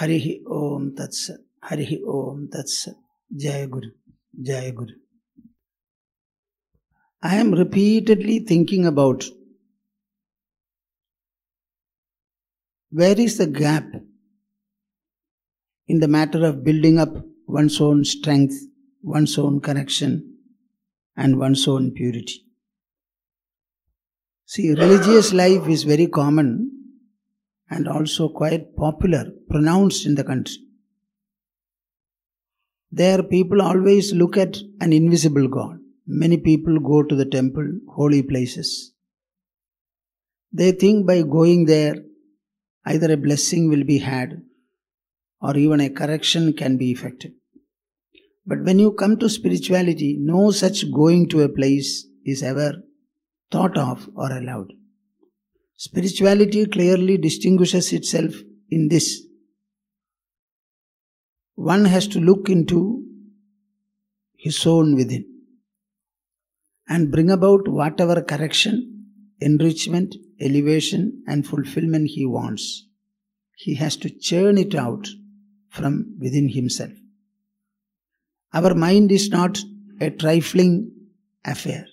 हरि ओम तत्सत हरि ओम तत्सत जय गुरु जय गुरु I am repeatedly thinking about where is the gap in the matter of building up one's own strength, one's own connection, and one's own purity. See, religious life is very common and also quite popular, pronounced in the country. There, people always look at an invisible God. Many people go to the temple, holy places. They think by going there, either a blessing will be had or even a correction can be effected. But when you come to spirituality, no such going to a place is ever thought of or allowed. Spirituality clearly distinguishes itself in this. One has to look into his own within and bring about whatever correction, enrichment, elevation, and fulfillment he wants. He has to churn it out from within himself. Our mind is not a trifling affair.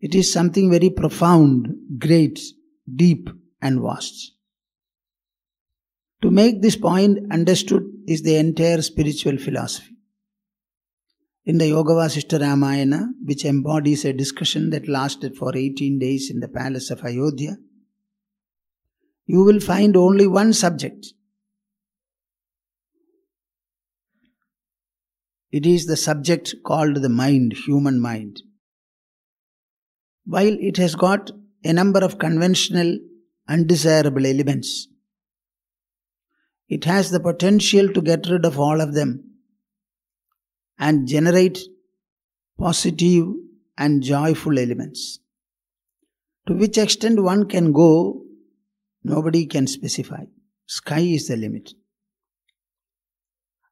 It is something very profound, great, deep, and vast. To make this point understood is the entire spiritual philosophy. In the Yoga Vasishta Ramayana, which embodies a discussion that lasted for 18 days in the palace of Ayodhya, you will find only one subject. It is the subject called the mind, human mind. While it has got a number of conventional, undesirable elements, it has the potential to get rid of all of them and generate positive and joyful elements. To which extent one can go, nobody can specify. Sky is the limit.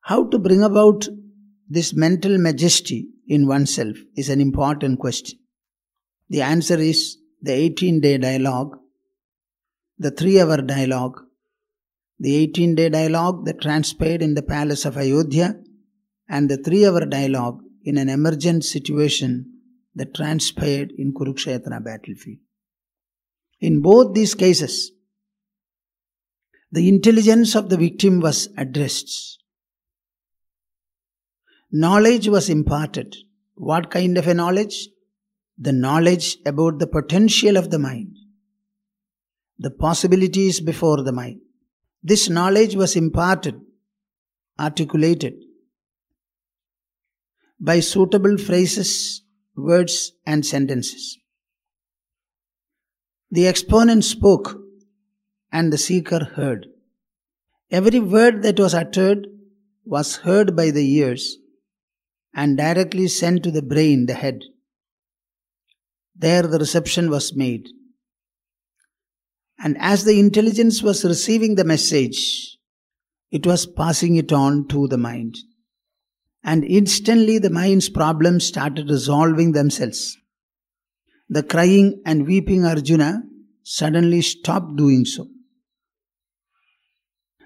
How to bring about this mental majesty in oneself is an important question. The answer is the 18 day dialogue, the 3 hour dialogue, the 18 day dialogue that transpired in the palace of Ayodhya, and the 3 hour dialogue in an emergent situation that transpired in Kurukshetra battlefield. In both these cases, the intelligence of the victim was addressed. Knowledge was imparted. What kind of a knowledge? The knowledge about the potential of the mind, the possibilities before the mind. This knowledge was imparted, articulated by suitable phrases, words, and sentences. The exponent spoke and the seeker heard. Every word that was uttered was heard by the ears and directly sent to the brain, the head. There the reception was made. And as the intelligence was receiving the message, it was passing it on to the mind. And instantly the mind's problems started resolving themselves. The crying and weeping Arjuna suddenly stopped doing so.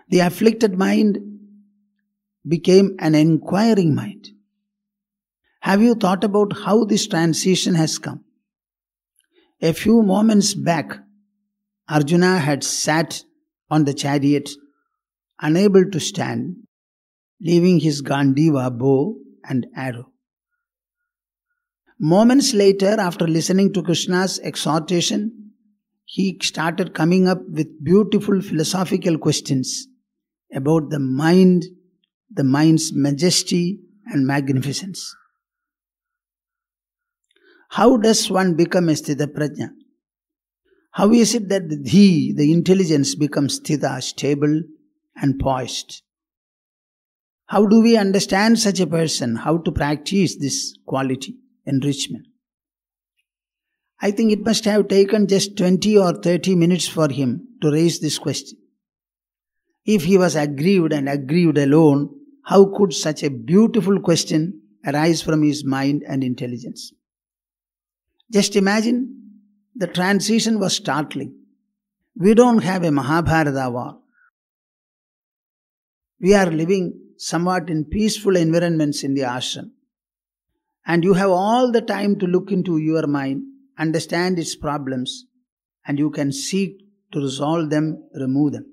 The afflicted mind became an inquiring mind. Have you thought about how this transition has come? A few moments back, Arjuna had sat on the chariot, unable to stand, leaving his Gandiva bow and arrow. Moments later, after listening to Krishna's exhortation, he started coming up with beautiful philosophical questions about the mind, the mind's majesty and magnificence. How does one become a Sthita Prajna? How is it that the Dhi, the intelligence, becomes Sthita, stable and poised? How do we understand such a person? How to practice this quality, enrichment? I think it must have taken just 20 or 30 minutes for him to raise this question. If he was aggrieved and aggrieved alone, how could such a beautiful question arise from his mind and intelligence? Just imagine the transition was startling. We don't have a Mahabharata war. We are living somewhat in peaceful environments in the ashram. And you have all the time to look into your mind, understand its problems, and you can seek to resolve them, remove them.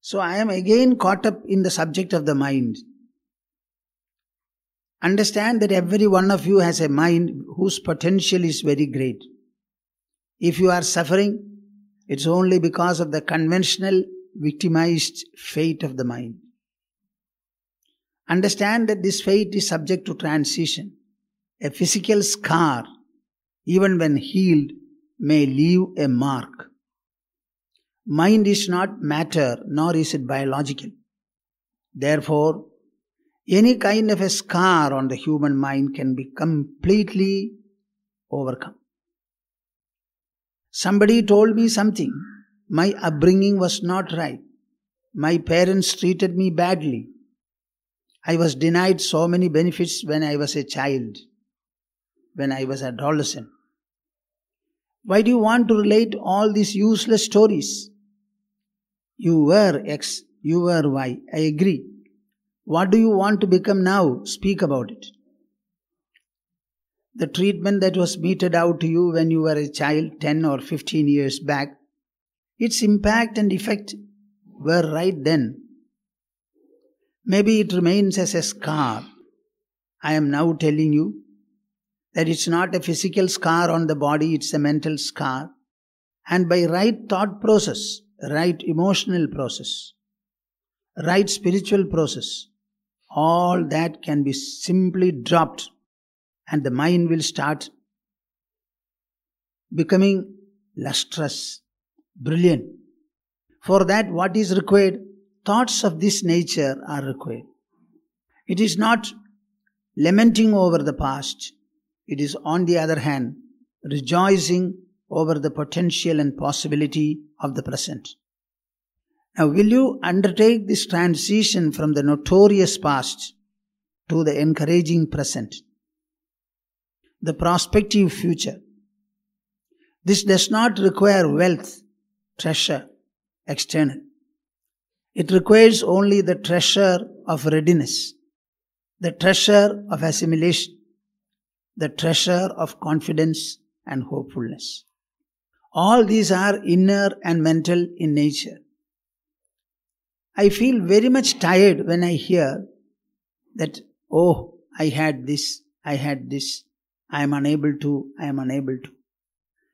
So I am again caught up in the subject of the mind. Understand that every one of you has a mind whose potential is very great. If you are suffering, it's only because of the conventional victimized fate of the mind. Understand that this fate is subject to transition. A physical scar, even when healed, may leave a mark. Mind is not matter, nor is it biological. Therefore, any kind of a scar on the human mind can be completely overcome. Somebody told me something. My upbringing was not right. My parents treated me badly. I was denied so many benefits when I was a child, when I was adolescent. Why do you want to relate all these useless stories? You were X, you were Y. I agree. What do you want to become now? Speak about it. The treatment that was meted out to you when you were a child 10 or 15 years back, its impact and effect were right then. Maybe it remains as a scar. I am now telling you that it's not a physical scar on the body, it's a mental scar. And by right thought process, right emotional process, right spiritual process, all that can be simply dropped and the mind will start becoming lustrous, brilliant. For that, what is required? Thoughts of this nature are required. It is not lamenting over the past, it is, on the other hand, rejoicing over the potential and possibility of the present. Now, will you undertake this transition from the notorious past to the encouraging present, the prospective future? This does not require wealth, treasure, external. It requires only the treasure of readiness, the treasure of assimilation, the treasure of confidence and hopefulness. All these are inner and mental in nature. I feel very much tired when I hear that, oh, I had this, I had this, I am unable to, I am unable to.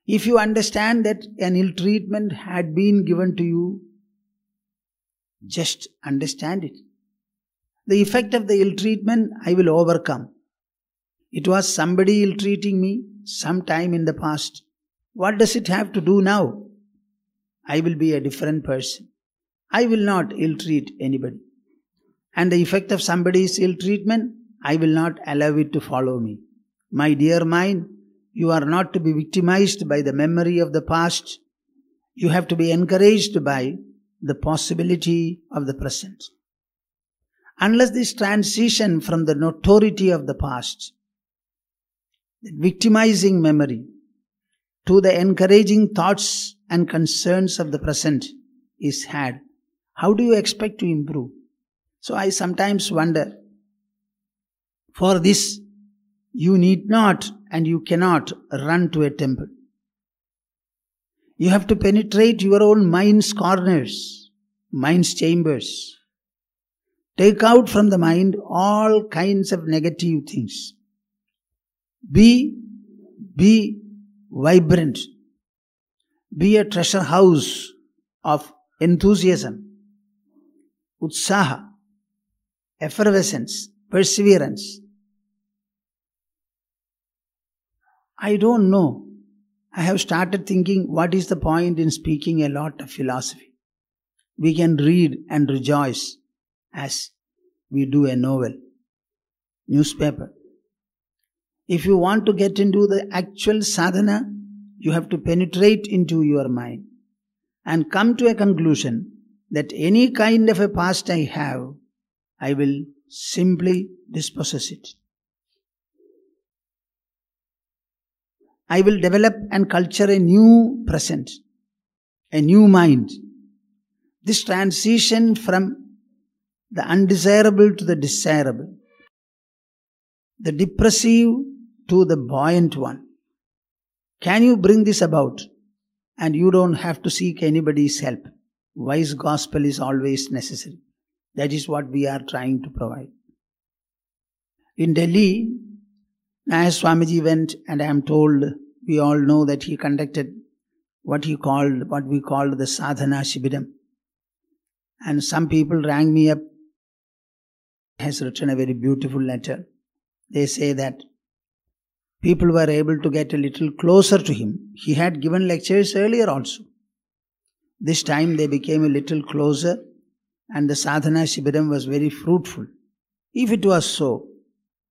If you understand that an ill treatment had been given to you, just understand it. The effect of the ill treatment I will overcome. It was somebody ill treating me some time in the past. What does it have to do now? I will be a different person. I will not ill treat anybody. And the effect of somebody's ill treatment, I will not allow it to follow me. My dear mind, you are not to be victimized by the memory of the past. You have to be encouraged by the possibility of the present. Unless this transition from the notoriety of the past the victimizing memory to the encouraging thoughts and concerns of the present is had, how do you expect to improve? So I sometimes wonder for this, you need not and you cannot run to a temple. You have to penetrate your own mind's corners, mind's chambers. Take out from the mind all kinds of negative things be, be vibrant. Be a treasure house of enthusiasm, utsaha, effervescence, perseverance. I don't know. I have started thinking what is the point in speaking a lot of philosophy? We can read and rejoice as we do a novel, newspaper, if you want to get into the actual sadhana, you have to penetrate into your mind and come to a conclusion that any kind of a past I have, I will simply dispossess it. I will develop and culture a new present, a new mind. This transition from the undesirable to the desirable, the depressive to the buoyant one. Can you bring this about? And you don't have to seek anybody's help. Wise gospel is always necessary. That is what we are trying to provide. In Delhi, as Swamiji went, and I am told we all know that he conducted what he called, what we called the sadhana shibiram. And some people rang me up, has written a very beautiful letter. They say that people were able to get a little closer to him. He had given lectures earlier also. This time they became a little closer and the sadhana shibiram was very fruitful. If it was so,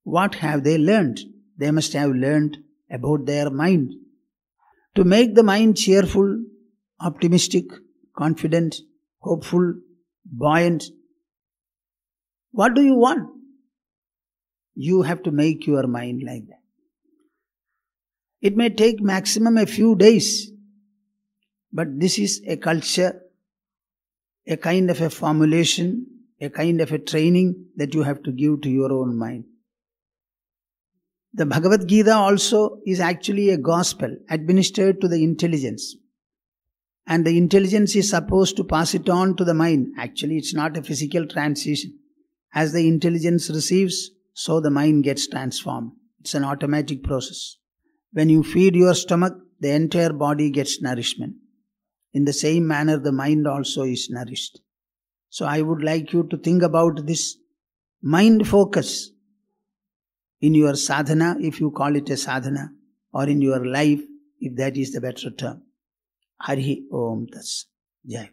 what have they learned? They must have learned about their mind. To make the mind cheerful, optimistic, confident, hopeful, buoyant. What do you want? You have to make your mind like that. It may take maximum a few days, but this is a culture, a kind of a formulation, a kind of a training that you have to give to your own mind. The Bhagavad Gita also is actually a gospel administered to the intelligence. And the intelligence is supposed to pass it on to the mind. Actually, it's not a physical transition. As the intelligence receives, so the mind gets transformed. It's an automatic process. When you feed your stomach, the entire body gets nourishment. In the same manner, the mind also is nourished. So I would like you to think about this mind focus in your sadhana, if you call it a sadhana, or in your life, if that is the better term. Hari Om Tas. Jai.